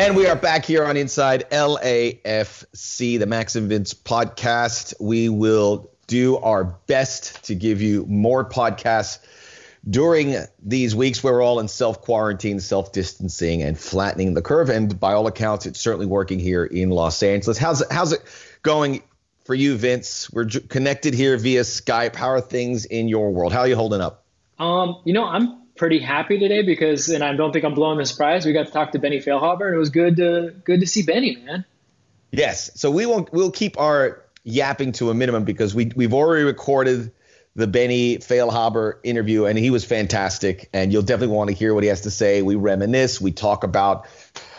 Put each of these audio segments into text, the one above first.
And we are back here on Inside LAFC, the Max and Vince podcast. We will do our best to give you more podcasts during these weeks where we're all in self quarantine, self distancing, and flattening the curve. And by all accounts, it's certainly working here in Los Angeles. How's it, how's it going for you, Vince? We're connected here via Skype. How are things in your world? How are you holding up? Um, you know, I'm pretty happy today because, and I don't think I'm blowing the surprise. We got to talk to Benny Feilhaber, and it was good to good to see Benny, man. Yes. So we won't. We'll keep our yapping to a minimum because we we've already recorded the Benny Feilhaber interview, and he was fantastic. And you'll definitely want to hear what he has to say. We reminisce. We talk about.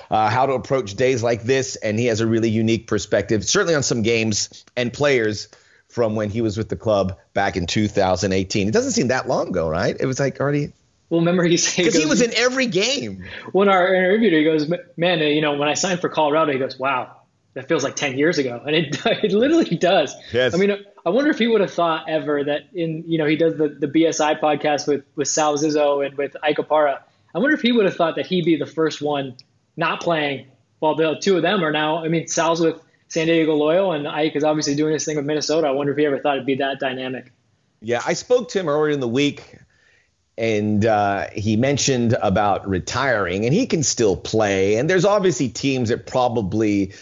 Uh, how to approach days like this, and he has a really unique perspective, certainly on some games and players from when he was with the club back in 2018. It doesn't seem that long ago, right? It was like already well, remember he said because he was in every game. When our interviewer he goes, "Man, you know, when I signed for Colorado, he goes, wow, that feels like ten years ago," and it it literally does. Yes. I mean, I wonder if he would have thought ever that in you know he does the the BSI podcast with with Sal Zizzo and with Ike Opara. I wonder if he would have thought that he'd be the first one not playing. Well, the two of them are now. I mean, Sal's with San Diego Loyal, and Ike is obviously doing his thing with Minnesota. I wonder if he ever thought it'd be that dynamic. Yeah, I spoke to him earlier in the week and uh, he mentioned about retiring, and he can still play. And there's obviously teams that probably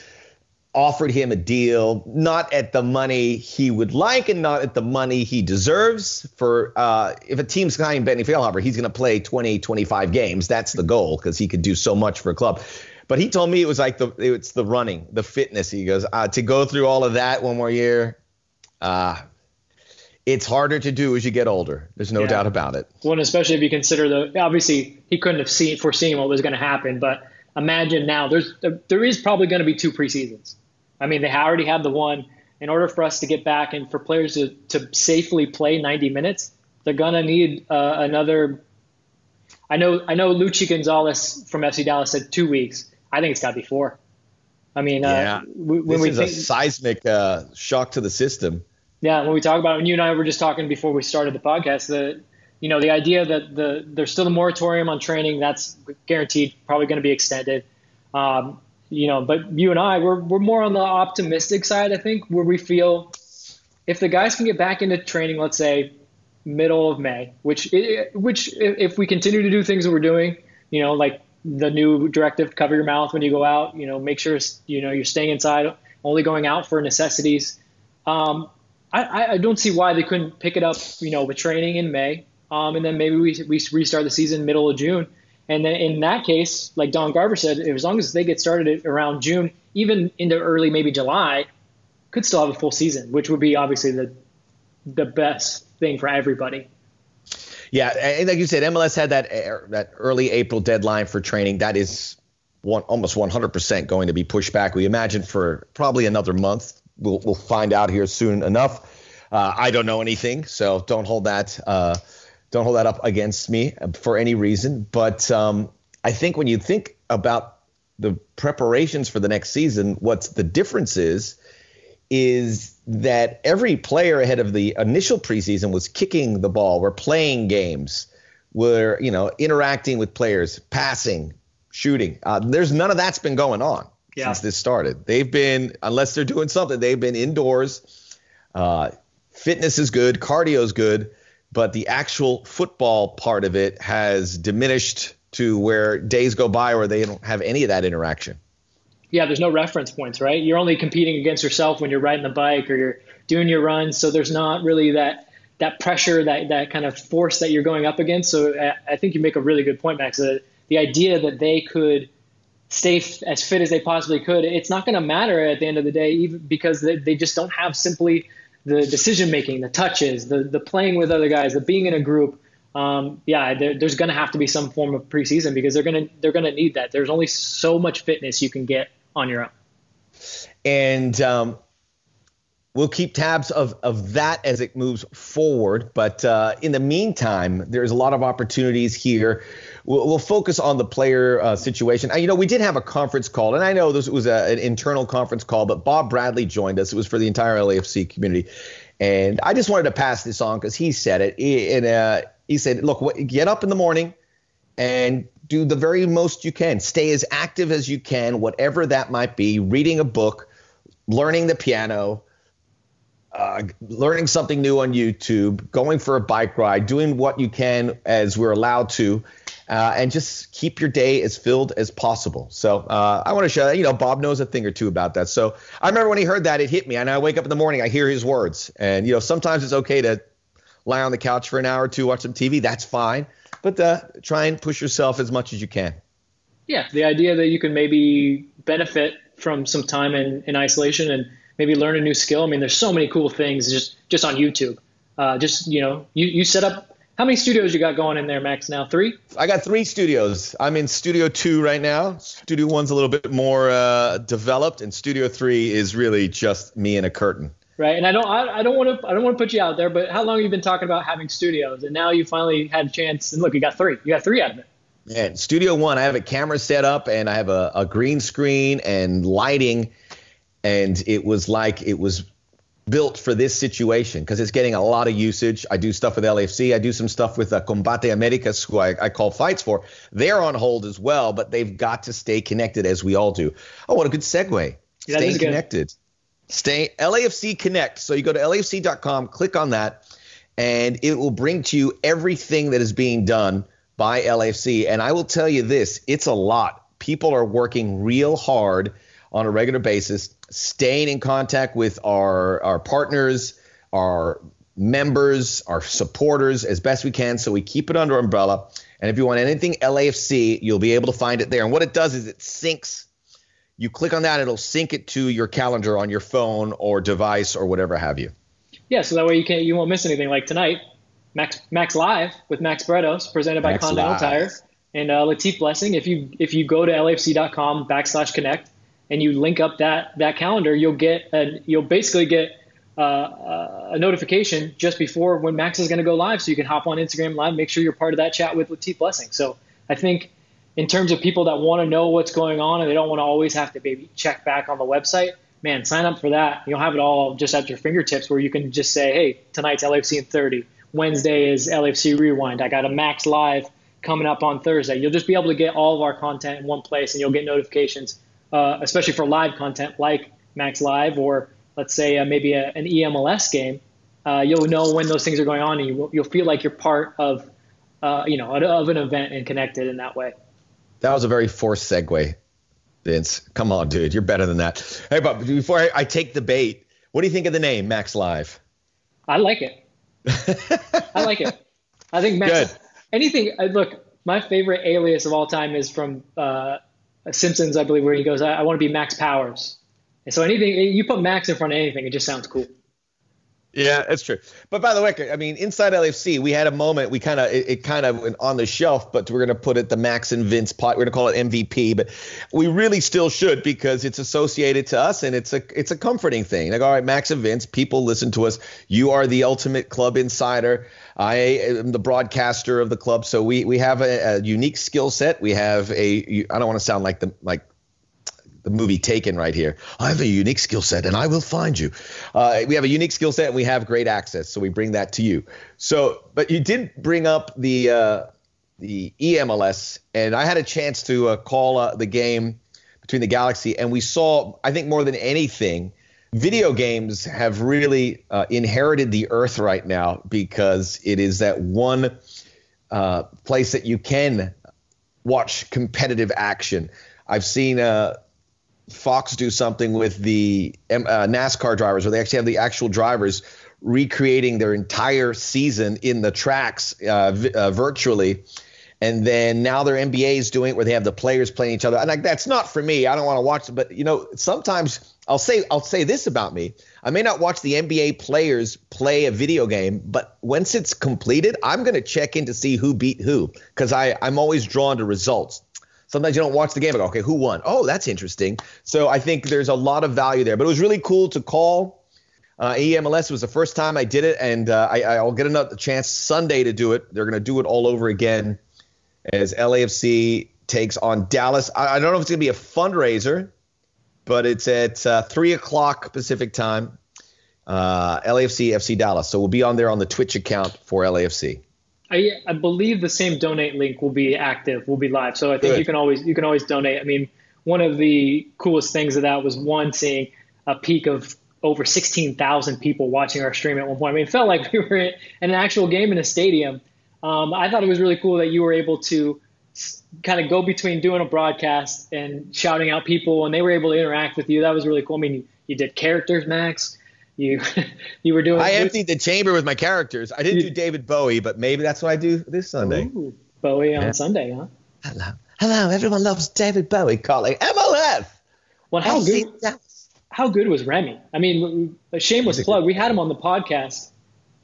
offered him a deal, not at the money he would like, and not at the money he deserves. For uh, if a team's signing Benny Feilhaber, he's going to play 20, 25 games. That's the goal because he could do so much for a club. But he told me it was like the it's the running, the fitness. He goes uh, to go through all of that one more year. Uh, it's harder to do as you get older. There's no yeah. doubt about it. Well, and especially if you consider the obviously he couldn't have seen foreseen what was going to happen, but imagine now there's there is probably going to be two preseasons. I mean, they already had the one. In order for us to get back and for players to, to safely play 90 minutes, they're gonna need uh, another. I know I know Luchi Gonzalez from FC Dallas said two weeks. I think it's got to be four. I mean, uh, yeah. Uh, when this we is think, a seismic uh, shock to the system yeah, when we talk about, and you and I were just talking before we started the podcast, the you know the idea that the there's still a moratorium on training that's guaranteed, probably going to be extended. Um, you know, but you and I, we're we're more on the optimistic side, I think, where we feel if the guys can get back into training, let's say middle of May, which which if we continue to do things that we're doing, you know, like the new directive, cover your mouth when you go out, you know, make sure you know you're staying inside, only going out for necessities. Um, I, I don't see why they couldn't pick it up, you know, with training in May, um, and then maybe we, we restart the season middle of June. And then in that case, like Don Garber said, as long as they get started around June, even into early maybe July, could still have a full season, which would be obviously the the best thing for everybody. Yeah, and like you said, MLS had that er, that early April deadline for training. That is one almost 100% going to be pushed back. We imagine for probably another month we'll we'll find out here soon enough. Uh, I don't know anything, so don't hold that uh, don't hold that up against me for any reason. But um, I think when you think about the preparations for the next season, what's the difference is is that every player ahead of the initial preseason was kicking the ball, we're playing games, we're you know interacting with players, passing, shooting. Uh, there's none of that's been going on yeah. since this started. They've been, unless they're doing something, they've been indoors. Uh, fitness is good, cardio is good, but the actual football part of it has diminished to where days go by where they don't have any of that interaction. Yeah, there's no reference points, right? You're only competing against yourself when you're riding the bike or you're doing your runs. So there's not really that that pressure, that that kind of force that you're going up against. So I, I think you make a really good point, Max. The, the idea that they could stay f- as fit as they possibly could, it's not going to matter at the end of the day, even because they, they just don't have simply the decision making, the touches, the the playing with other guys, the being in a group. Um, yeah, there, there's going to have to be some form of preseason because they're going to they're going to need that. There's only so much fitness you can get on your own. And um, we'll keep tabs of, of that as it moves forward. But uh, in the meantime, there's a lot of opportunities here. We'll, we'll focus on the player uh, situation. you know, we did have a conference call, and I know this was a, an internal conference call, but Bob Bradley joined us. It was for the entire LAFC community. And I just wanted to pass this on because he said it. He, and, uh, he said, look, get up in the morning and do the very most you can. Stay as active as you can, whatever that might be. Reading a book, learning the piano, uh, learning something new on YouTube, going for a bike ride, doing what you can as we're allowed to, uh, and just keep your day as filled as possible. So uh, I want to show you know, Bob knows a thing or two about that. So I remember when he heard that, it hit me. And I wake up in the morning, I hear his words. And, you know, sometimes it's okay to lie on the couch for an hour or two, watch some TV. That's fine. But uh, try and push yourself as much as you can. Yeah. The idea that you can maybe benefit from some time in, in isolation and maybe learn a new skill. I mean, there's so many cool things just, just on YouTube. Uh, just, you know, you, you set up how many studios you got going in there, Max? Now three. I got three studios. I'm in Studio Two right now. Studio One's a little bit more uh, developed, and Studio Three is really just me and a curtain. Right, and I don't, I, I don't want to, I don't want to put you out there, but how long have you been talking about having studios, and now you finally had a chance, and look, you got three, you got three out of it. And Studio One, I have a camera set up, and I have a, a green screen and lighting, and it was like it was built for this situation because it's getting a lot of usage. I do stuff with LAFC. I do some stuff with uh, Combate Americas, who I, I, call fights for. They're on hold as well, but they've got to stay connected as we all do. Oh, what a good segue. Yeah, Staying connected. Stay LAFC Connect. So you go to LAFC.com, click on that, and it will bring to you everything that is being done by LAFC. And I will tell you this it's a lot. People are working real hard on a regular basis staying in contact with our our partners, our members, our supporters as best we can so we keep it under umbrella. And if you want anything LAFC, you'll be able to find it there. And what it does is it syncs. You click on that, it'll sync it to your calendar on your phone or device or whatever have you. Yeah, so that way you can't you won't miss anything. Like tonight, Max Max Live with Max Bretos, presented by Max Continental Live. Tire and uh, Latif Blessing. If you if you go to LAFC.com backslash connect, and you link up that that calendar, you'll get a, you'll basically get uh, a notification just before when Max is going to go live, so you can hop on Instagram Live. Make sure you're part of that chat with Latif Blessing. So I think in terms of people that want to know what's going on and they don't want to always have to maybe check back on the website, man, sign up for that. You'll have it all just at your fingertips, where you can just say, hey, tonight's LFC in 30. Wednesday is LFC Rewind. I got a Max Live coming up on Thursday. You'll just be able to get all of our content in one place, and you'll get notifications uh, especially for live content like Max Live or let's say uh, maybe a, an EMLS game, uh, you'll know when those things are going on and you, you'll feel like you're part of, uh, you know, of an event and connected in that way. That was a very forced segue, Vince. Come on, dude, you're better than that. Hey, but before I, I take the bait, what do you think of the name Max Live? I like it. I like it. I think Max. Good. Anything. Uh, look, my favorite alias of all time is from uh, Simpsons, I believe, where he goes, I, I want to be Max Powers. And so anything you put Max in front of anything, it just sounds cool. Yeah, that's true. But by the way, I mean, inside LFC, we had a moment. We kind of it, it, kind of went on the shelf, but we're going to put it the Max and Vince pot. We're going to call it MVP, but we really still should because it's associated to us and it's a it's a comforting thing. Like, all right, Max and Vince, people listen to us. You are the ultimate club insider. I am the broadcaster of the club, so we we have a, a unique skill set. We have a. I don't want to sound like the like the movie Taken right here. I have a unique skill set and I will find you. Uh, we have a unique skill set and we have great access, so we bring that to you. So, but you did bring up the uh, the EMLS, and I had a chance to uh, call uh, the game between the Galaxy, and we saw, I think more than anything, video games have really uh, inherited the earth right now because it is that one uh, place that you can watch competitive action. I've seen uh, Fox do something with the uh, NASCAR drivers, where they actually have the actual drivers recreating their entire season in the tracks uh, uh, virtually. And then now their NBA is doing it where they have the players playing each other. And like that's not for me. I don't want to watch it, but you know, sometimes I'll say I'll say this about me. I may not watch the NBA players play a video game, but once it's completed, I'm going to check in to see who beat who because I'm always drawn to results. Sometimes you don't watch the game. Go, okay, who won? Oh, that's interesting. So I think there's a lot of value there. But it was really cool to call uh, EMLS. Was the first time I did it, and uh, I, will get another chance Sunday to do it. They're going to do it all over again as LAFC takes on Dallas. I, I don't know if it's going to be a fundraiser, but it's at uh, 3 o'clock Pacific time. Uh, LAFC FC Dallas. So we'll be on there on the Twitch account for LAFC. I, I believe the same donate link will be active, will be live. So I think Good. you can always you can always donate. I mean, one of the coolest things of that was one seeing a peak of over 16,000 people watching our stream at one point. I mean, it felt like we were in an actual game in a stadium. Um, I thought it was really cool that you were able to kind of go between doing a broadcast and shouting out people, and they were able to interact with you. That was really cool. I mean, you, you did characters, Max. You you were doing. I emptied the chamber with my characters. I didn't You- do David Bowie, but maybe that's what I do this Sunday. Ooh, Bowie on Yeah. Sunday, huh? Hello, hello. Everyone loves David Bowie calling MLF. Well, how FC good how good was Remy? I mean, a shameless a plug. We had him on the podcast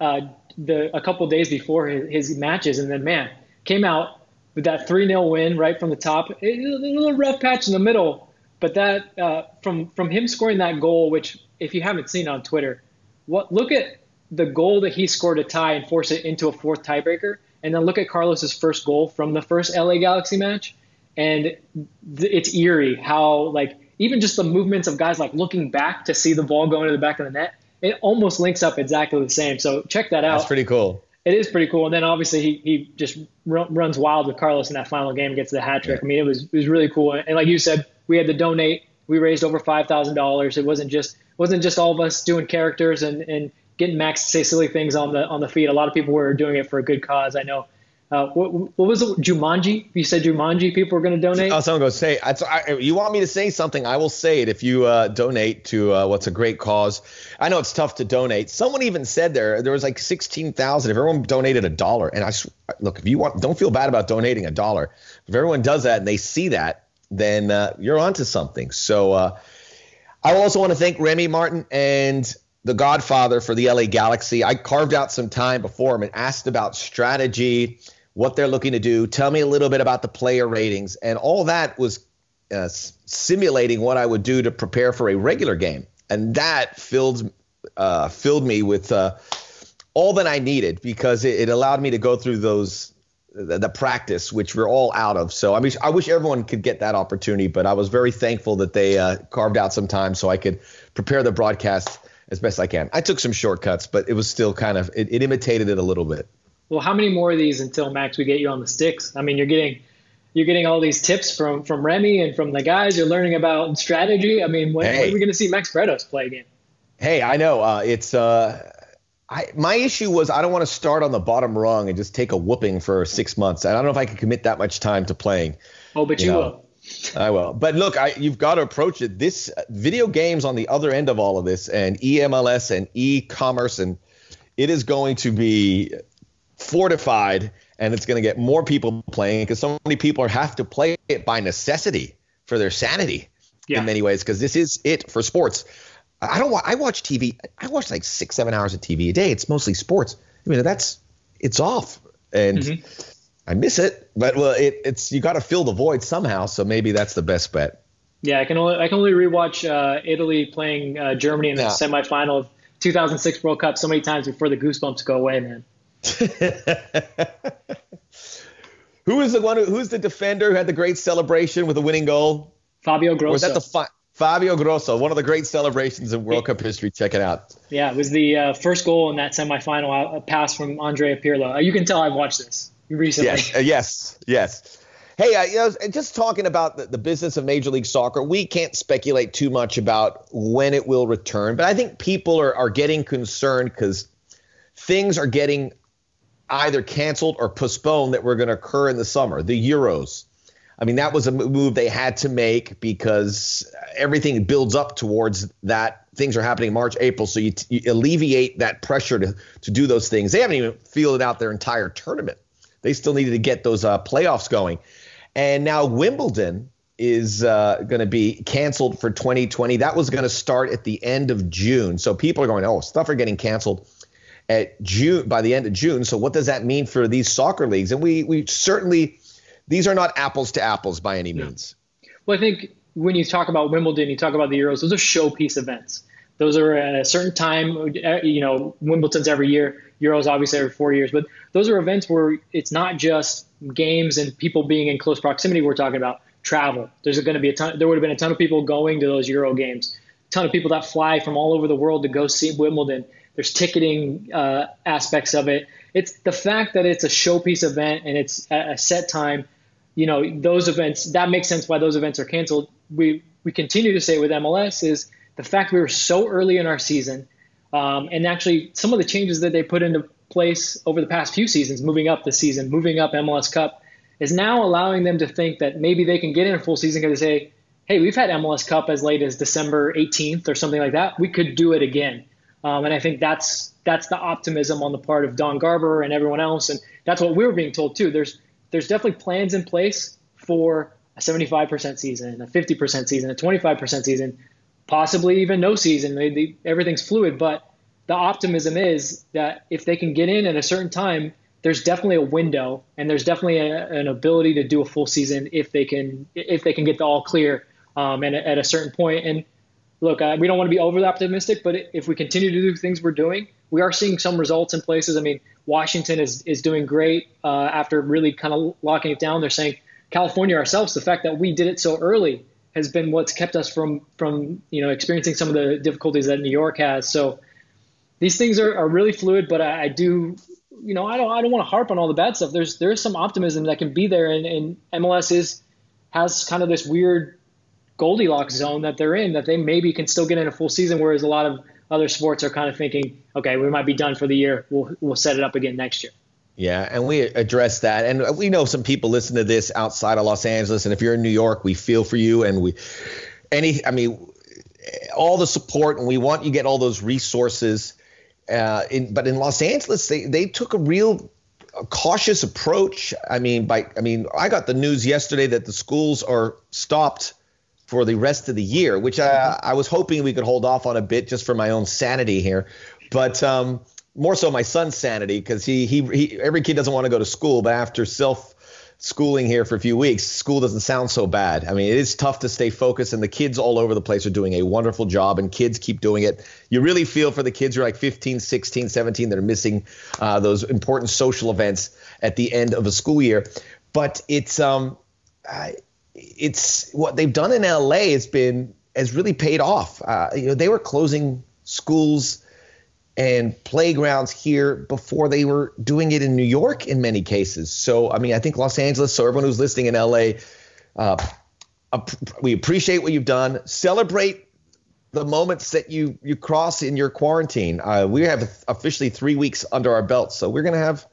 uh, the a couple days before his, his matches, and then man came out with that three 0 win right from the top. It, a little rough patch in the middle, but that uh, from from him scoring that goal, which if you haven't seen on Twitter, what look at the goal that he scored to tie and force it into a fourth tiebreaker, and then look at Carlos's first goal from the first LA Galaxy match, and th- it's eerie how like even just the movements of guys like looking back to see the ball going to the back of the net, it almost links up exactly the same. So check that out. That's pretty cool. It is pretty cool. And then obviously he, he just run, runs wild with Carlos in that final game, and gets the hat trick. Yeah. I mean, it was it was really cool. And like you said, we had to donate. We raised over five thousand dollars. It wasn't just wasn't just all of us doing characters and, and getting Max to say silly things on the on the feed. A lot of people were doing it for a good cause. I know. Uh, what, what was it? Jumanji? You said Jumanji. People were going to donate. Oh, someone goes say. I, I, you want me to say something? I will say it if you uh, donate to uh, what's a great cause. I know it's tough to donate. Someone even said there there was like sixteen thousand. If everyone donated a dollar, and I look, if you want, don't feel bad about donating a dollar. If everyone does that and they see that, then uh, you're onto something. So uh, I also want to thank Remy Martin and the Godfather for the LA Galaxy. I carved out some time before him and asked about strategy, what they're looking to do. Tell me a little bit about the player ratings, and all that was uh, simulating what I would do to prepare for a regular game, and that filled uh, filled me with uh, all that I needed because it, it allowed me to go through those the, the practice, which we're all out of. So I mean, I wish everyone could get that opportunity, but I was very thankful that they uh, carved out some time so I could prepare the broadcast as best I can. I took some shortcuts, but it was still kind of it, it imitated it a little bit. Well, how many more of these until Max we get you on the sticks? I mean, you're getting you're getting all these tips from from Remy and from the guys. You're learning about strategy. I mean, when, when are we going to see Max Bretos play again? Hey, I know uh, it's. Uh, I my issue was I don't want to start on the bottom rung and just take a whooping for six months. I don't know if I can commit that much time to playing. Oh, but you, You know, will. I will. But look, I, you've got to approach it. This uh, video games on the other end of all of this, and EMLS and e-commerce, and it is going to be fortified, and it's going to get more people playing because so many people have to play it by necessity for their sanity Yeah. in many ways. Because this is it for sports. I don't. wa- I watch TV. I watch like six, seven hours of TV a day. It's mostly sports. I mean, that's it's off, and Mm-hmm. I miss it. But well, it, it's you got to fill the void somehow. So maybe that's the best bet. Yeah, I can only I can only rewatch uh, Italy playing uh, Germany in the Yeah. semifinal of 2006 World Cup so many times before the goosebumps go away, man. who is the one? Who, who's the defender who had the great celebration with the winning goal? Fabio Or Grosso. was that the fi- Fabio Grosso? One of the great celebrations in World Cup history. Check it out. yeah, it was the uh, first goal in that semifinal, a pass from Andrea Pirlo. Uh, you can tell I've watched this recently. Yes, uh, yes, yes. Hey, uh, you know, just talking about the, the business of Major League Soccer, we can't speculate too much about when it will return, but I think people are, are getting concerned because things are getting either canceled or postponed that were going to occur in the summer. The Euros. I mean, that was a move they had to make because everything builds up towards that. Things are happening March, April, so you, you alleviate that pressure to, to do those things. They haven't even fielded out their entire tournament. They still needed to get those uh, playoffs going. And now Wimbledon is uh, going to be canceled for 2020. That was going to start at the end of June. So people are going, oh, stuff are getting canceled at June by the end of June. So what does that mean for these soccer leagues? And we we certainly these are not apples to apples by any means. Well, I think when you talk about Wimbledon, you talk about the Euros. Those are showpiece events. Those are at a certain time. You know, Wimbledon's every year. Euros obviously every four years. But those are events where it's not just games and people being in close proximity. We're talking about travel. There's going to be a ton. There would have been a ton of people going to those Euro games. A ton of people that fly from all over the world to go see Wimbledon. There's ticketing uh, aspects of it. it's the fact that it's a showpiece event and it's at a set time. You know, those events that makes sense why those events are canceled. We we continue to say with MLS is the fact we were so early in our season, um, and actually some of the changes that they put into place over the past few seasons, moving up the season, moving up MLS Cup, is now allowing them to think that maybe they can get in a full season because they say, hey, we've had MLS Cup as late as December 18th or something like that. We could do it again. Um, and I think that's that's the optimism on the part of Don Garber and everyone else, and that's what we were being told too. There's there's definitely plans in place for a 75% season, a 50% season, a 25% season, possibly even no season. They, they, everything's fluid, but the optimism is that if they can get in at a certain time, there's definitely a window, and there's definitely a, an ability to do a full season if they can if they can get the all clear um, and at a certain point. And look, uh, we don't want to be overly optimistic, but if we continue to do things we're doing, we are seeing some results in places. I mean, Washington is is doing great uh, after really kind of locking it down. They're saying California ourselves, the fact that we did it so early has been what's kept us from from you know experiencing some of the difficulties that New York has. So these things are, are really fluid, but I, I do you know I don't I don't want to harp on all the bad stuff. There's there is some optimism that can be there, and, and MLS is has kind of this weird Goldilocks zone that they're in that they maybe can still get in a full season, whereas a lot of other sports are kind of thinking, okay, we might be done for the year. We'll we'll set it up again next year. Yeah, and we address that, and we know some people listen to this outside of Los Angeles, and if you're in New York, we feel for you, and we any, I mean, all the support, and we want you get all those resources. Uh, in, but in Los Angeles, they they took a real cautious approach. I mean, by I mean, I got the news yesterday that the schools are stopped for the rest of the year, which I, I was hoping we could hold off on a bit just for my own sanity here. But um, more so my son's sanity because he, he, he, every kid doesn't want to go to school, but after self schooling here for a few weeks, school doesn't sound so bad. I mean, it is tough to stay focused, and the kids all over the place are doing a wonderful job, and kids keep doing it. You really feel for the kids who are like 15, 16, 17 that are missing uh, those important social events at the end of a school year. But it's um, I, it's what they've done in LA has been has really paid off. Uh, you know, they were closing schools and playgrounds here before they were doing it in New York in many cases. So, I mean, I think Los Angeles. So everyone who's listening in LA, uh, we appreciate what you've done. Celebrate the moments that you you cross in your quarantine. Uh, we have officially three weeks under our belts, so we're gonna have.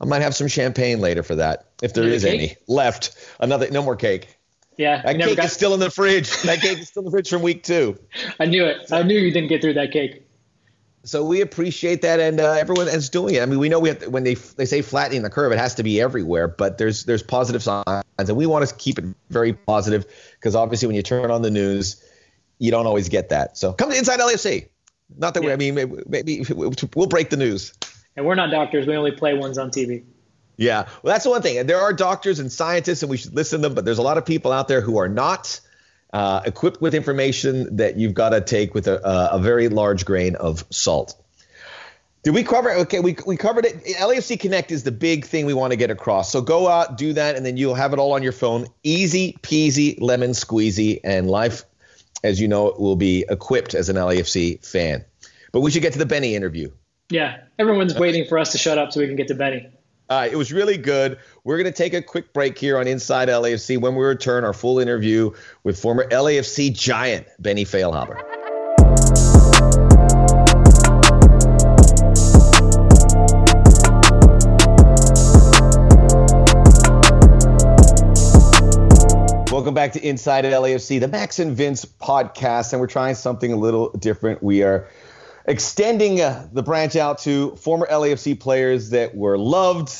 I might have some champagne later for that, if there is any left. Another, no more cake. Yeah, that cake got... is still in the fridge. That cake is still in the fridge from week two. I knew it. I knew you didn't get through that cake. So we appreciate that, and uh, everyone is doing it. I mean, we know we have to, when they they say flattening the curve, it has to be everywhere. But there's there's positive signs, and we want to keep it very positive because obviously when you turn on the news, you don't always get that. So come to Inside LAFC. Not that yeah. we, I mean, maybe we'll break the news. And we're not doctors. We only play ones on TV. Yeah, well, that's the one thing. And There are doctors and scientists, and we should listen to them. But there's a lot of people out there who are not uh, equipped with information that you've got to take with a, a, very large grain of salt. Did we cover? Okay, we we covered it. LAFC Connect is the big thing we want to get across. So go out, do that, and then you'll have it all on your phone. Easy peasy, lemon squeezy, and life, as you know, will be equipped as an LAFC fan. But we should get to the Benny interview. Yeah, everyone's waiting for us to shut up so we can get to Benny. Uh, it was really good. We're going to take a quick break here on Inside LAFC. When we return, our full interview with former LAFC giant Benny Feilhaber. Welcome back to Inside LAFC, the Max and Vince podcast, and we're trying something a little different. We are extending uh, the branch out to former LAFC players that were loved,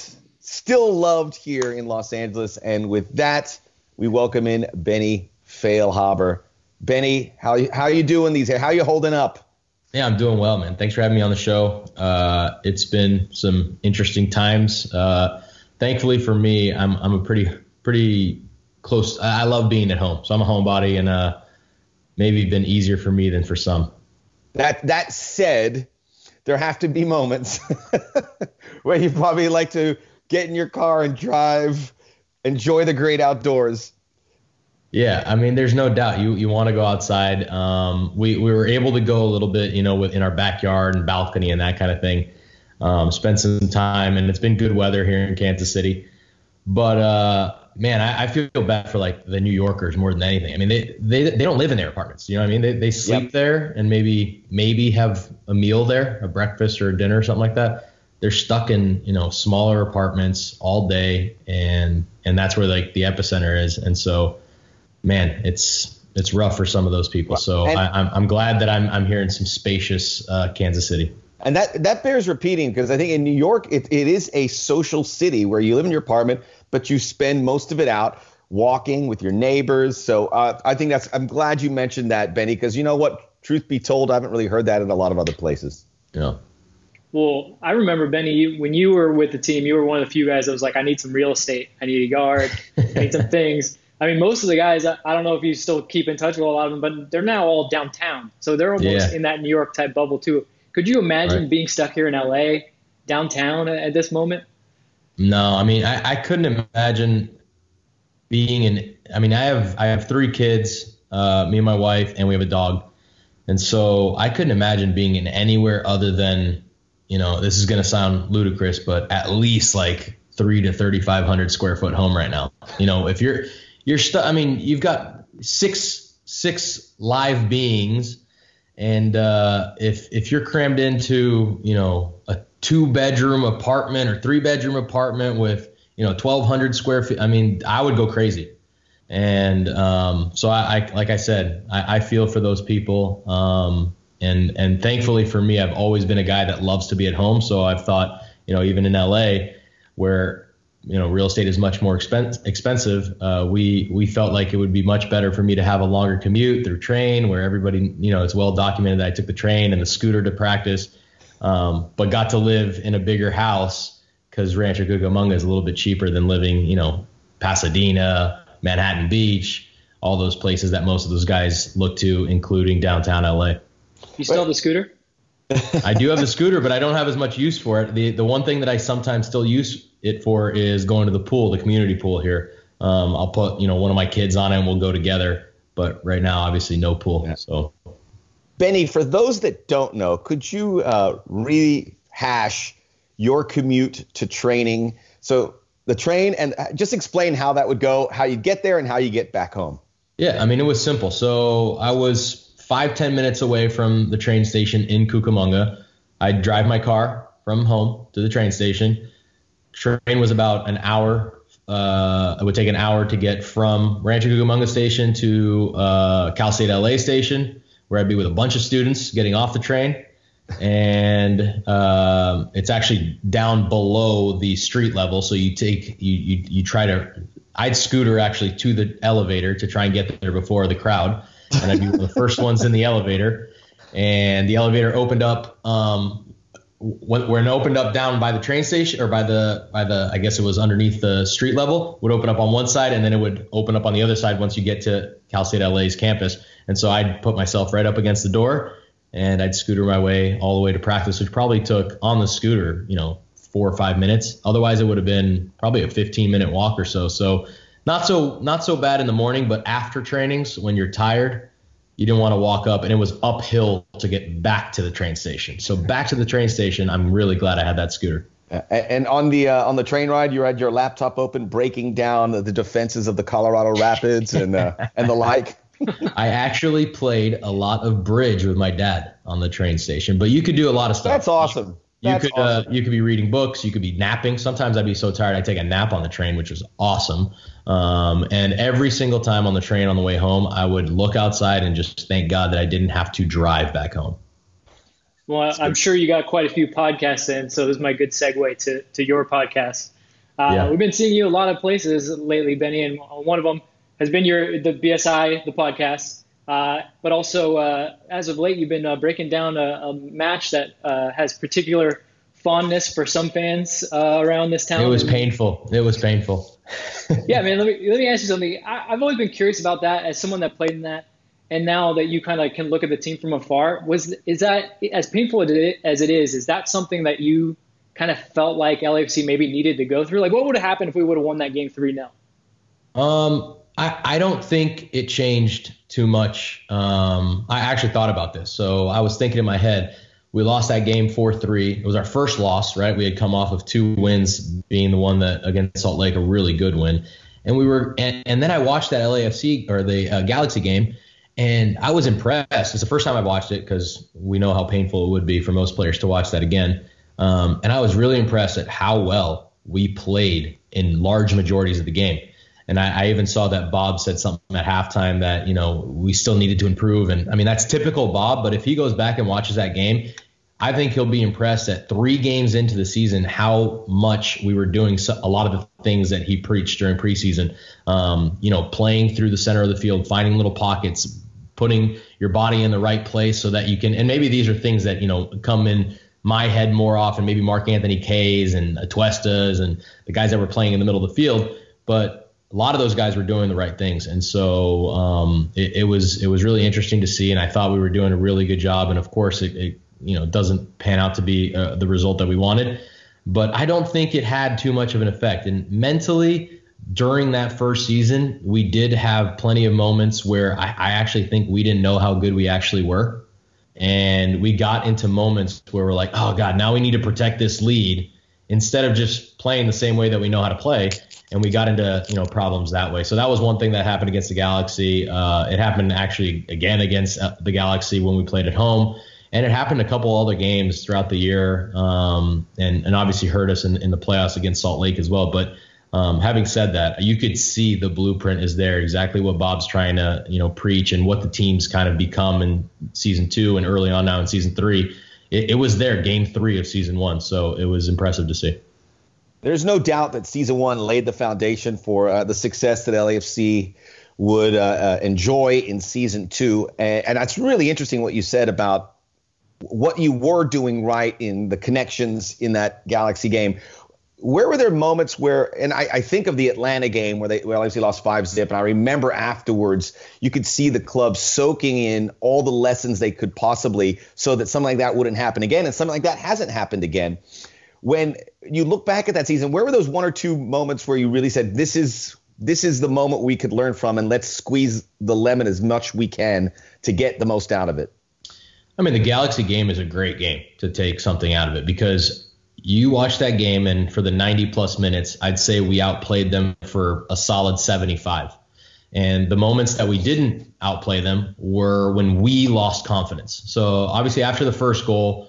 still loved here in Los Angeles. And with that, we welcome in Benny Feilhaber. Benny, how how you doing these? How you holding up? Yeah, I'm doing well, man. Thanks for having me on the show. Uh, it's been some interesting times. Uh, thankfully for me, I'm I'm a pretty pretty close. I love being at home, so I'm a homebody, and uh, maybe been easier for me than for some. That that said, there have to be moments where you probably like to get in your car and drive, enjoy the great outdoors. Yeah, I mean, there's no doubt you you want to go outside. Um, we we were able to go a little bit, you know, within our backyard and balcony and that kind of thing. um, spend some time, and it's been good weather here in Kansas City. But uh, man, I, I, feel bad for like the New Yorkers more than anything. I mean, they they, they don't live in their apartments. You know what I mean? They, they sleep yep. there and maybe maybe have a meal there, a breakfast or a dinner or something like that. They're stuck in you know smaller apartments all day, and and that's where like the epicenter is. And so, man, it's it's rough for some of those people. So and, I, am I'm, I'm glad that I'm I'm here in some spacious uh, Kansas City. And that that bears repeating because I think in New York it, it is a social city where you live in your apartment, but you spend most of it out walking with your neighbors. So uh, I think that's I'm glad you mentioned that, Benny, because you know what? Truth be told, I haven't really heard that in a lot of other places. Yeah. Well, I remember Benny when you were with the team, you were one of the few guys that was like, I need some real estate, I need a yard, I need some things. I mean, most of the guys, I don't know if you still keep in touch with a lot of them, but they're now all downtown. So they're almost yeah. in that New York type bubble too. Could you imagine right. being stuck here in LA, downtown at this moment? No, I mean, I, I couldn't imagine being in. I mean, I have I have three kids, uh, me and my wife, and we have a dog, and so I couldn't imagine being in anywhere other than, you know, this is gonna sound ludicrous, but at least like three to thirty five hundred square foot home right now. You know, if you're you're stuck. I mean, you've got six six live beings, and uh, if if you're crammed into you know a two bedroom apartment or three bedroom apartment with you know 1,200 square feet, I mean, I would go crazy. And um, so I, I, like I said, I, I feel for those people. Um, and and thankfully for me, I've always been a guy that loves to be at home. So I've thought, you know, even in LA, where you know real estate is much more expense, expensive uh, we we felt like it would be much better for me to have a longer commute through train where everybody you know it's well documented that i took the train and the scooter to practice um, but got to live in a bigger house because rancho cucamonga is a little bit cheaper than living you know pasadena manhattan beach all those places that most of those guys look to including downtown la you still have the scooter I do have the scooter, but I don't have as much use for it. The the one thing that I sometimes still use it for is going to the pool, the community pool here. Um, I'll put you know one of my kids on it and we'll go together. But right now, obviously, no pool. Yeah. So, Benny, for those that don't know, could you uh, rehash your commute to training? So the train and uh, just explain how that would go, how you get there, and how you get back home. Yeah, I mean it was simple. So I was five ten minutes away from the train station in Cucamonga. I'd drive my car from home to the train station train was about an hour. Uh, it would take an hour to get from Rancho Cucamonga station to uh, Cal State LA station, where I'd be with a bunch of students getting off the train. And um, it's actually down below the street level, so you take you you, you try to. I'd scooter actually to the elevator to try and get there before the crowd, and I'd be one of the first ones in the elevator. And the elevator opened up um, when, when it opened up down by the train station or by the by the I guess it was underneath the street level would open up on one side and then it would open up on the other side once you get to Cal State LA's campus. And so I'd put myself right up against the door and I'd scooter my way all the way to practice, which probably took on the scooter, you know, four or five minutes. Otherwise, it would have been probably a 15 minute walk or so. So not so not so bad in the morning, but after trainings when you're tired you didn't want to walk up and it was uphill to get back to the train station. So back to the train station i'm really glad i had that scooter. And on the uh, on the train ride you had your laptop open breaking down the defenses of the colorado rapids and uh, and the like. I actually played a lot of bridge with my dad on the train station but you could do a lot of stuff. That's awesome you could uh, awesome. uh, you could be reading books. You could be napping. Sometimes I'd be so tired I'd take a nap on the train, which was awesome. Um, and every single time on the train on the way home, I would look outside and just thank God that I didn't have to drive back home. Well, I'm sure you got quite a few podcasts in, so this is my good segue to to your podcast. Uh, yeah. We've been seeing you a lot of places lately, Benny, and one of them has been your the BSI, the podcast. Uh, but also, uh, as of late, you've been uh, breaking down a, a match that uh, has particular fondness for some fans uh, around this town. It was painful. It was painful. yeah, man. Let me let me ask you something. I, have always been curious about that as someone that played in that, and now that you kind of can look at the team from afar. Was is that as painful as it is? Is that something that you kind of felt like LAFC maybe needed to go through? Like, what would have happened if we would have won that game three 0 Um, I, I don't think it changed too much. Um, I actually thought about this. So I was thinking in my head, We lost that game 4-3. It was our first loss, right? We had come off of two wins, being the one that against Salt Lake, a really good win. And we were, and, and then I watched that LAFC or the uh, Galaxy game, and I was impressed. It's the first time I've watched it because we know how painful it would be for most players to watch that again. Um, and I was really impressed at how well we played in large majorities of the game. And I, I, even saw that Bob said something at halftime that, you know, we still needed to improve. And I mean, that's typical Bob, but if he goes back and watches that game, I think he'll be impressed at three games into the season how much we were doing so, a lot of the things that he preached during preseason. Um, you know, playing through the center of the field, finding little pockets, putting your body in the right place so that you can. And maybe these are things that you know come in my head more often. Maybe Mark Anthony Kaye's and Atuestas and the guys that were playing in the middle of the field, but a lot of those guys were doing the right things, and so um, it, it, was it was really interesting to see, and I thought we were doing a really good job. And of course, it, it you know doesn't pan out to be uh, the result that we wanted. But I don't think it had too much of an effect. And mentally, during that first season, we did have plenty of moments where I, I actually think we didn't know how good we actually were. And we got into moments where we're like, oh God, now we need to protect this lead instead of just playing the same way that we know how to play. And we got into you know problems that way. So that was one thing that happened against the Galaxy. Uh, it happened actually again against uh, the Galaxy when we played at home and it happened a couple other games throughout the year, um, and and obviously hurt us in, in the playoffs against Salt Lake as well. But um, having said that, you could see the blueprint is there, exactly what Bob's trying to you know preach, and what the teams kind of become in season two and early on now in season three. It, it was there, game three of season one, so it was impressive to see. There's no doubt that season one laid the foundation for uh, the success that LAFC would uh, uh, enjoy in season two, and, and that's really interesting what you said about what you were doing right in the connections in that Galaxy game. Where were there moments where, and I, I think of the Atlanta game where they well, obviously lost five zip, and I remember afterwards you could see the club soaking in all the lessons they could possibly, so that something like that wouldn't happen again, and something like that hasn't happened again. When you look back at that season, where were those one or two moments where you really said, "This is this is the moment we could learn from, and let's squeeze the lemon as much we can to get the most out of it"? I mean, the Galaxy game is a great game to take something out of it because you watch that game, and for the 90 plus minutes, I'd say we outplayed them for a solid 75. And the moments that we didn't outplay them were when we lost confidence. So obviously, after the first goal,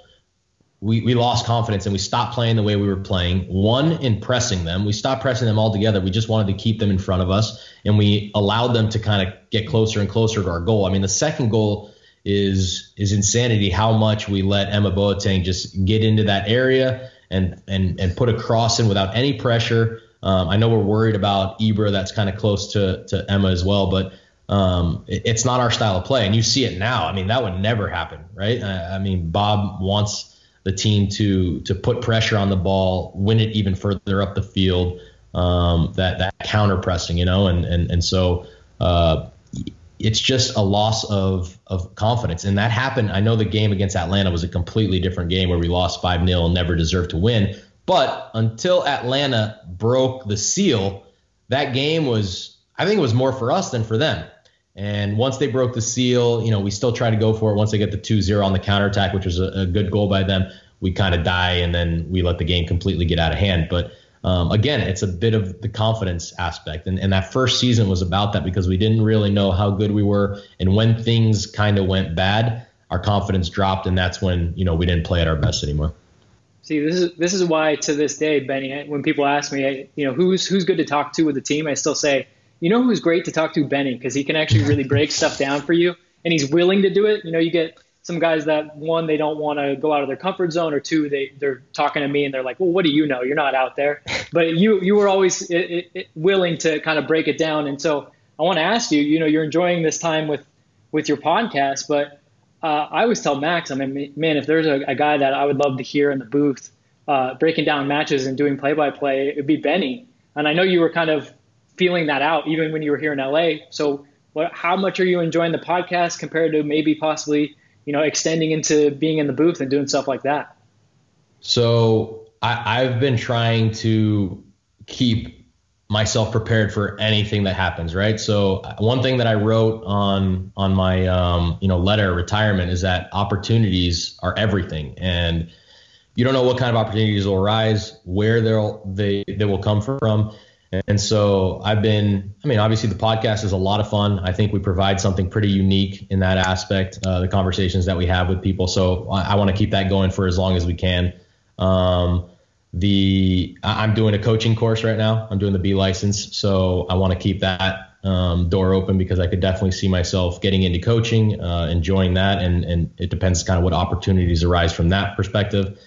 we, we lost confidence and we stopped playing the way we were playing. One, in pressing them, we stopped pressing them altogether. We just wanted to keep them in front of us, and we allowed them to kind of get closer and closer to our goal. I mean, the second goal is is insanity how much we let Emma Boateng just get into that area and and and put a cross in without any pressure. Um, I know we're worried about Ibra, that's kind of close to to Emma as well, but um, it, it's not our style of play, and you see it now. I mean, that would never happen, right? I, I mean, Bob wants the team to to put pressure on the ball, win it even further up the field. Um, that that counter pressing, you know, and and and so uh, it's just a loss of of confidence. And that happened. I know the game against Atlanta was a completely different game where we lost 5 0 and never deserved to win. But until Atlanta broke the seal, that game was, I think it was more for us than for them. And once they broke the seal, you know, we still try to go for it. Once they get the 2 0 on the counterattack, which was a, a good goal by them, we kind of die and then we let the game completely get out of hand. But um, again, it's a bit of the confidence aspect. And, and that first season was about that because we didn't really know how good we were. And when things kind of went bad, our confidence dropped. And that's when, you know, we didn't play at our best anymore. See, this is this is why to this day, Benny, when people ask me, you know, who's who's good to talk to with the team, I still say, you know, who's great to talk to, Benny, because he can actually really break stuff down for you, and he's willing to do it. You know, you get some guys that one they don't want to go out of their comfort zone or two they they're talking to me and they're like well what do you know? You're not out there. But you you were always it, it, willing to kind of break it down and so i want to ask you you know you're enjoying this time with with your podcast but uh, i always tell max i mean man if there's a, a, guy that i would love to hear in the booth uh, breaking down matches and doing play by play it'd be benny. And i know you were kind of feeling that out even when you were here in la so what, how much are you enjoying the podcast compared to maybe possibly you know, extending into being in the booth and doing stuff like that? So I, I've been trying to keep myself prepared for anything that happens, right? So one thing that I wrote on on my um, you know letter retirement is that opportunities are everything, and you don't know what kind of opportunities will arise, where they'll they they will come from. And so I've been, I mean, obviously the podcast is a lot of fun. I think we provide something pretty unique in that aspect, uh, the conversations that we have with people. So I, I want to keep that going for as long as we can. Um, the I'm doing a coaching course right now. I'm doing the B license, so I want to keep that um, door open because I could definitely see myself getting into coaching, uh, enjoying that, and and it depends kind of what opportunities arise from that perspective.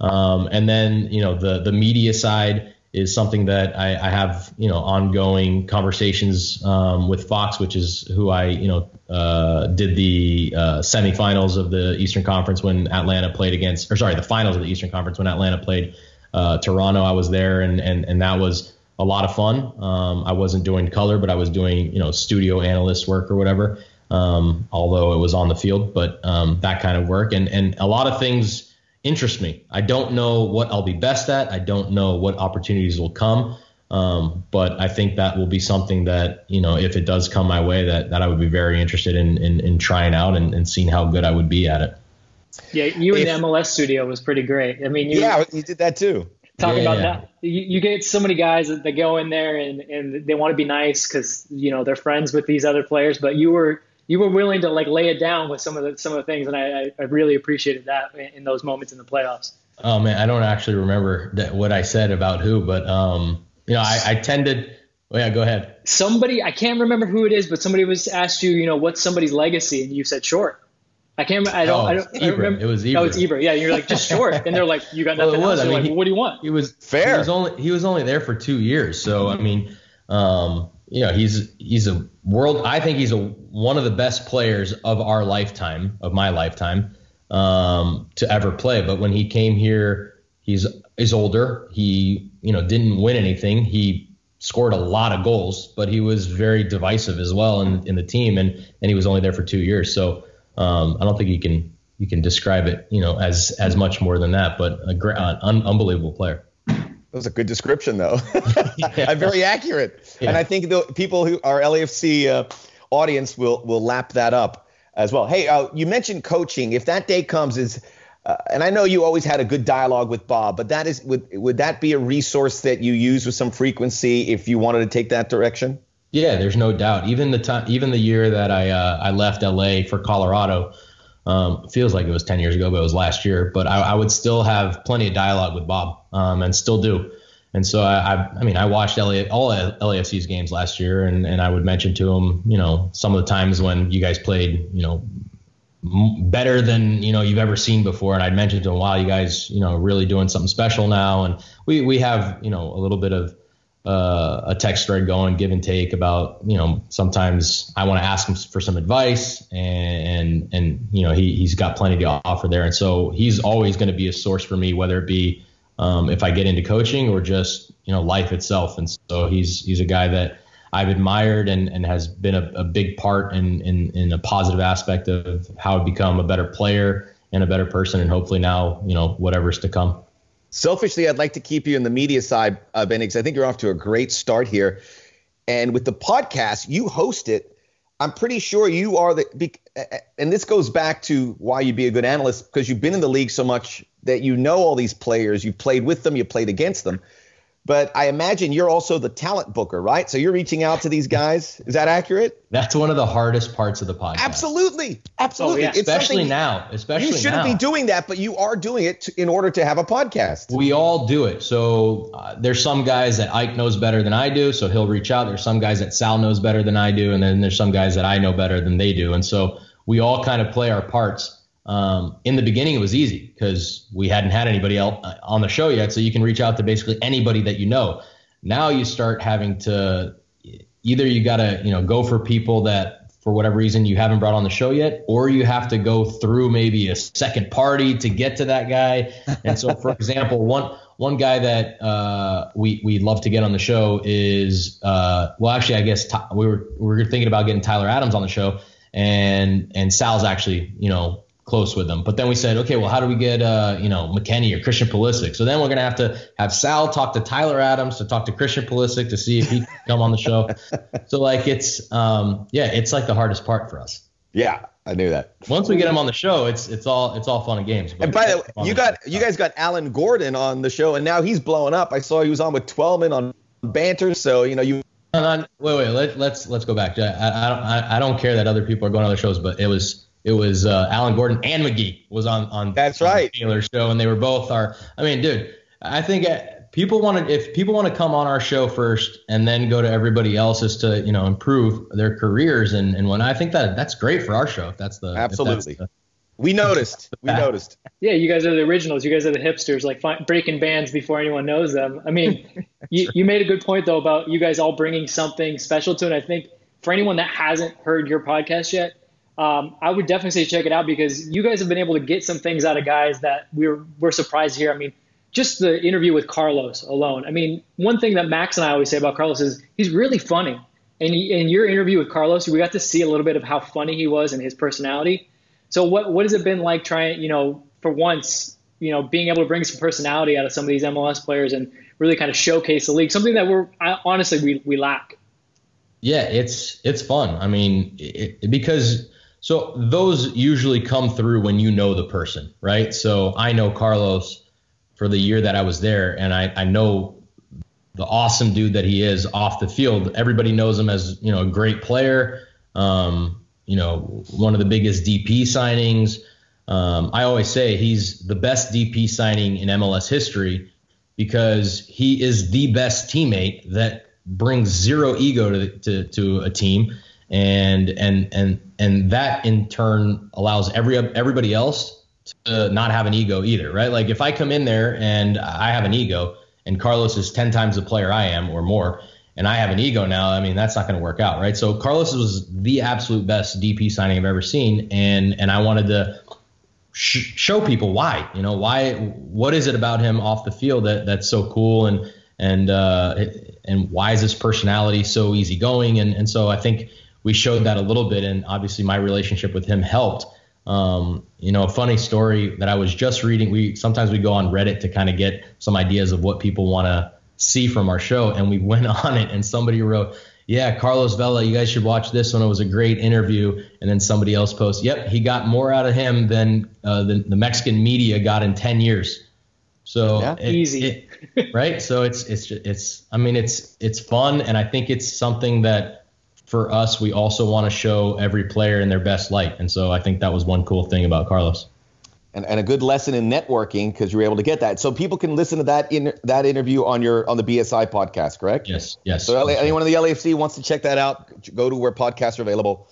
Um, and then you know the the media side is something that I, I have you know ongoing conversations um, with Fox, which is who I you know uh, did the uh, semifinals of the Eastern Conference when Atlanta played against, or sorry, the finals of the Eastern Conference when Atlanta played uh, Toronto. I was there, and and and that was a lot of fun. Um, I wasn't doing color, but I was doing you know studio analyst work or whatever. Um, although it was on the field, but um, that kind of work, and and a lot of things interest me. I don't know what I'll be best at. I don't know what opportunities will come. Um, but I think that will be something that, you know, if it does come my way, that, that I would be very interested in, in, in trying out and, and seeing how good I would be at it. Yeah, you in the MLS studio was pretty great. I mean, you, yeah, you did that too. Talking Yeah, about yeah. that, you, you get so many guys that, that go in there and, and they want to be nice because you know they're friends with these other players, but you were you were willing to like lay it down with some of the some of the things, and I, I, I really appreciated that in, in those moments in the playoffs. Oh man, I don't actually remember that, what I said about who, but um, you know, I, I tended. Oh yeah, go ahead. Somebody I can't remember who it is, but somebody was asked you, you know, what's somebody's legacy, and you said short. I can't. I don't. Oh, I don't. I Ibra. remember. It was Ibra. Oh, it's Ibra. Ibra. Yeah, you're like just short, and they're like, you got Well, nothing it was. else. I You're mean, like, he- what do you want? He was Fair. He was only he was only there for two years, so I mean, um, you know, he's he's a world. I think he's a one of the best players of our lifetime, of my lifetime, um, to ever play. But when he came here, he's is older. He you know didn't win anything. He scored a lot of goals, but he was very divisive as well in, in the team, and and he was only there for two years. So um, I don't think you can you can describe it you know as as much more than that. But a great, un, unbelievable player. That was a good description, though. I'm very accurate, Yeah. and I think the people who our LAFC uh, audience will will lap that up as well. Hey, uh, you mentioned coaching. If that day comes, is uh, and I know you always had a good dialogue with Bob, but that is would would that be a resource that you use with some frequency if you wanted to take that direction? Yeah, there's no doubt. Even the time, even the year that I uh, I left LA for Colorado, um, feels like it was 10 years ago, but it was last year. But I, I would still have plenty of dialogue with Bob, um, and still do. And so I, I, I mean, I watched LA, all LAFC's games last year, and, and I would mention to him, you know, some of the times when you guys played, you know, better than you know you've ever seen before. And I'd mentioned to him, wow, you guys, you know, really doing something special now. And we we have, you know, a little bit of uh, a text thread going, give and take about, you know, sometimes I want to ask him for some advice and, and, you know, he, he's got plenty to offer there. And so he's always going to be a source for me, whether it be, um, if I get into coaching or just, you know, life itself. And so he's, he's a guy that I've admired and, and has been a, a big part in, in, in a positive aspect of how to become a better player and a better person. And hopefully now, you know, whatever's to come. Selfishly, I'd like to keep you in the media side, uh, Benny, because I think you're off to a great start here. And with the podcast, you host it. I'm pretty sure you are the, and this goes back to why you'd be a good analyst because you've been in the league so much that you know all these players. You've played with them, you played against them. But I imagine you're also the talent booker, right? So you're reaching out to these guys. Is that accurate? That's one of the hardest parts of the podcast. Absolutely. Absolutely. Oh, yeah. It's Especially now. Especially You shouldn't now. be doing that, but you are doing it to, in order to have a podcast. We all do it. So uh, there's some guys that Ike knows better than I do, so he'll reach out. There's some guys that Sal knows better than I do, and then there's some guys that I know better than they do. And so we all kind of play our parts. Um, in the beginning, it was easy because we hadn't had anybody else uh, on the show yet, so you can reach out to basically anybody that you know. Now you start having to either you got to you know go for people that for whatever reason you haven't brought on the show yet, or you have to go through maybe a second party to get to that guy. And so, for example, one one guy that uh, we we love to get on the show is uh, well, actually, I guess we were we were thinking about getting Tyler Adams on the show, and and Sal's actually you know close with them. But then we said, okay, well, how do we get uh, you know McKennie or Christian Pulisic? So then we're gonna have to have Sal talk to Tyler Adams to talk to Christian Pulisic to see if he can come on the show. So like it's um, yeah, it's like the hardest part for us. Yeah, I knew that. Once we get him on the show, it's it's all it's all fun and games. And by the way, you got you guys got Alan Gordon on the show, and now he's blowing up. I saw he was on with Twellman on banter. So you know you. wait, wait. Let, let's let's go back. I, I don't I, I don't care that other people are going on other shows, but it was it was uh, Alan Gordon and McGee was on on that's right Taylor show, and they were both our. I mean, dude, I think uh, people want to if people want to come on our show first and then go to everybody else's to you know improve their careers and and when I think that that's great for our show. If that's the absolutely. That's the, we noticed. We noticed. Yeah, you guys are the originals. You guys are the hipsters, like breaking bands before anyone knows them. I mean, you, you made a good point though about you guys all bringing something special to it. I think for anyone that hasn't heard your podcast yet, um, I would definitely say check it out because you guys have been able to get some things out of guys that we're we're surprised here. I mean, just the interview with Carlos alone. I mean, one thing that Max and I always say about Carlos is he's really funny. And in your interview with Carlos, we got to see a little bit of how funny he was and his personality. So what what has it been like trying, you know, for once, you know, being able to bring some personality out of some of these MLS players and really kind of showcase the league, something that we're honestly we, we lack. Yeah, it's it's fun. I mean, it, because so those usually come through when you know the person, right? So I know Carlos for the year that I was there, and I, I know the awesome dude that he is off the field. Everybody knows him as you know a great player. Um, you know, one of the biggest DP signings. Um, I always say he's the best DP signing in MLS history because he is the best teammate that brings zero ego to, to, to a team and and and and that in turn allows every everybody else to not have an ego either, right? Like if I come in there and I have an ego, and Carlos is ten times the player I am or more, and I have an ego now, I mean that's not going to work out, right? So Carlos was the absolute best DP signing I've ever seen, and and I wanted to sh- show people why, you know, why, what is it about him off the field that that's so cool, and and uh, and why is his personality so easygoing, and and so I think we showed that a little bit, and obviously my relationship with him helped. Um, you know, a funny story that I was just reading. We sometimes we go on Reddit to kind of get some ideas of what people want to see from our show, and we went on it, and somebody wrote, "Yeah, Carlos Vela, you guys should watch this one. It was a great interview." And then somebody else posts, "Yep, he got more out of him than uh, the, the Mexican media got in 10 years." So yeah, it, easy, it, right? So it's it's it's I mean it's it's fun, and I think it's something that for us, we also want to show every player in their best light. And so I think that was one cool thing about Carlos. And, and a good lesson in networking because you were able to get that. So people can listen to that in that interview on your on the BSI podcast, correct? Yes, yes. So LA, anyone in the LAFC wants to check that out, go to where podcasts are available.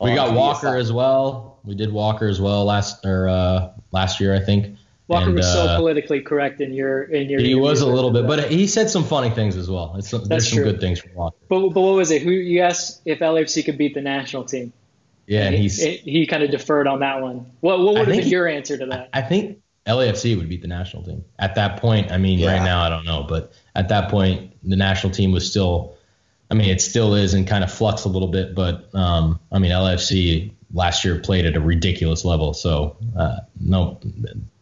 We got Walker BSI. as well. We did Walker as well last or uh, last year, I think. Walker and, was so uh, politically correct in your in your. He was a little bit, but he said some funny things as well. It's, That's there's some true. good things from Walker. But but what was it? Who you asked if LAFC could beat the national team? Yeah, and he's he, he kind of deferred on that one. What what would have been your answer to that? I think LAFC would beat the national team at that point. I mean, yeah. right now I don't know, but at that point the national team was still. I mean, it still is in kind of flux a little bit, but um, I mean, LAFC last year played at a ridiculous level. So uh, no,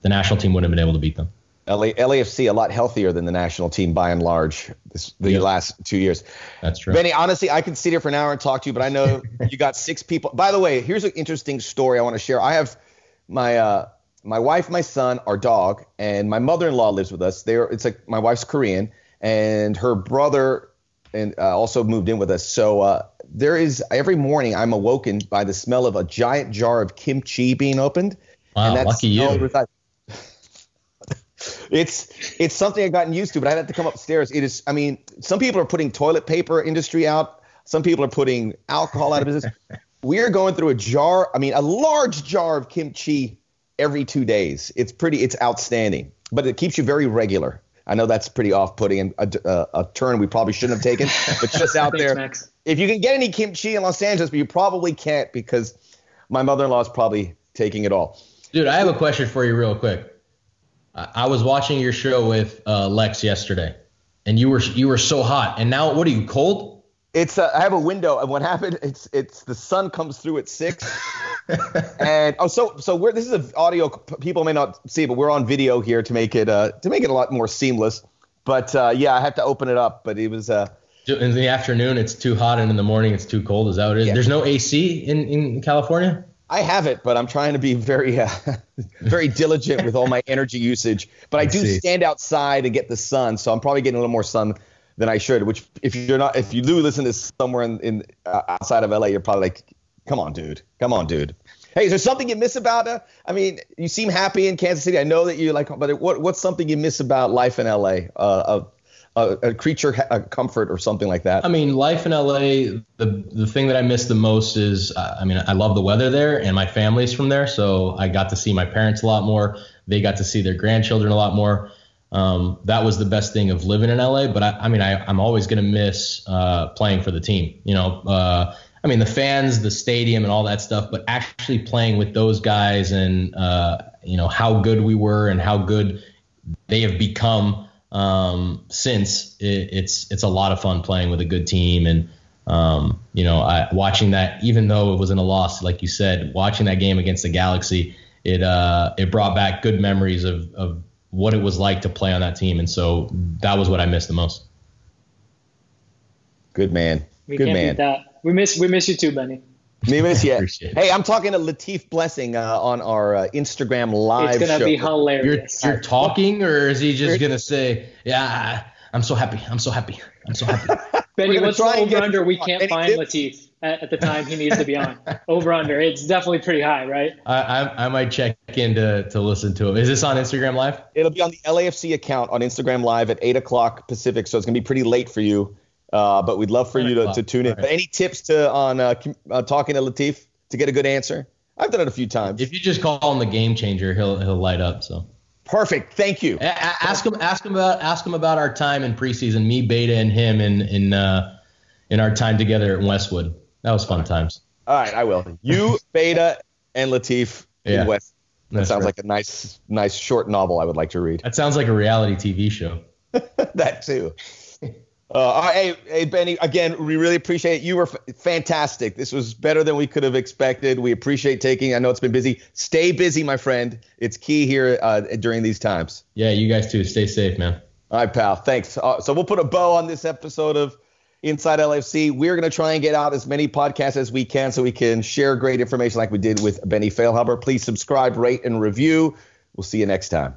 the national team wouldn't have been able to beat them. LA, LAFC a lot healthier than the national team by and large this, the last two years. That's true. Benny, honestly, I could sit here for an hour and talk to you, but I know you got six people. By the way, here's an interesting story I want to share. I have my uh, my wife, my son, our dog, and my mother-in-law lives with us. There, it's like my wife's Korean, and her brother and uh, also moved in with us. So uh, there is every morning I'm awoken by the smell of a giant jar of kimchi being opened. Wow, and that's lucky you. it's it's something I've gotten used to, but I had to come upstairs. It is. I mean, some people are putting toilet paper industry out. Some people are putting alcohol out of business. we are going through a jar. I mean, a large jar of kimchi every two days. It's pretty. It's outstanding, but it keeps you very regular. I know that's pretty off-putting and a, a, a turn we probably shouldn't have taken, but just out Thanks, there. Max. If you can get any kimchi in Los Angeles, but you probably can't because my mother-in-law is probably taking it all. Dude, I have a question for you, real quick. I was watching your show with uh, Lex yesterday, and you were you were so hot, and now what are you cold? It's uh, I have a window, and what happened? It's it's the sun comes through at six, and oh, so so we're this is an audio. People may not see, but we're on video here to make it uh to make it a lot more seamless. But uh, yeah, I have to open it up. But it was uh in the afternoon it's too hot, and in the morning it's too cold. Is that what it is? Yeah. There's no AC in in California. I have it, but I'm trying to be very, uh, very diligent with all my energy usage. But I, I do see. stand outside and get the sun, so I'm probably getting a little more sun than I should. Which, if you're not, if you do listen to somewhere in, in uh, outside of LA, you're probably like, "Come on, dude, come on, dude." Hey, is there something you miss about? Uh, I mean, you seem happy in Kansas City. I know that you like, but what, what's something you miss about life in LA? Uh, a, a creature a comfort or something like that? I mean, life in LA, the the thing that I miss the most is, uh, I mean, I love the weather there, and my family's from there, so I got to see my parents a lot more. They got to see their grandchildren a lot more. Um, that was the best thing of living in LA. But I, I mean, I, I'm always going to miss uh, playing for the team. You know, uh, I mean, the fans, the stadium, and all that stuff. But actually playing with those guys and uh, you know how good we were and how good they have become um, since it, it's it's a lot of fun playing with a good team and um, you know I, watching that even though it was in a loss like you said watching that game against the Galaxy it uh, it brought back good memories of of what it was like to play on that team and so that was what I missed the most. Good man. We good can't man. Beat that. We miss we miss you too, Benny. We miss you. Hey, I'm talking to Latif Blessing uh, on our uh, Instagram live. It's gonna show. be hilarious. You're, you're talking, or is he just gonna say, "Yeah, I'm so happy. I'm so happy. I'm so happy." Benny, what's the over under? We can't find Latif at, at, the time he needs to be on. over under, it's definitely pretty high, right? I, I, I might check in to, to listen to him. Is this on Instagram Live? It'll be on the LAFC account on Instagram Live at eight o'clock Pacific, so it's gonna be pretty late for you. Uh, but we'd love for you to, to tune in. Right. Any tips to on uh, uh, talking to Latif to get a good answer? I've done it a few times. If you just call him the game changer, he'll he'll light up. So perfect. Thank you. A- ask him ask him about ask him about our time in preseason. Me, Beta, and him in in uh, in our time together at Westwood. That was fun times. All right, I will. You, Beta, and Latif yeah. in West. That That's sounds right. like a nice nice short novel I would like to read. That sounds like a reality TV show. that too. Uh, hey, hey, Benny, again, we really appreciate it. You were f- fantastic. This was better than we could have expected. We appreciate taking. I know it's been busy. Stay busy, my friend. It's key here uh, during these times. Yeah, you guys too. Stay safe, man. All right, pal. Thanks. Uh, so we'll put a bow on this episode of Inside LFC. We're going to try and get out as many podcasts as we can so we can share great information like we did with Benny Feilhaber. Please subscribe, rate, and review. We'll see you next time.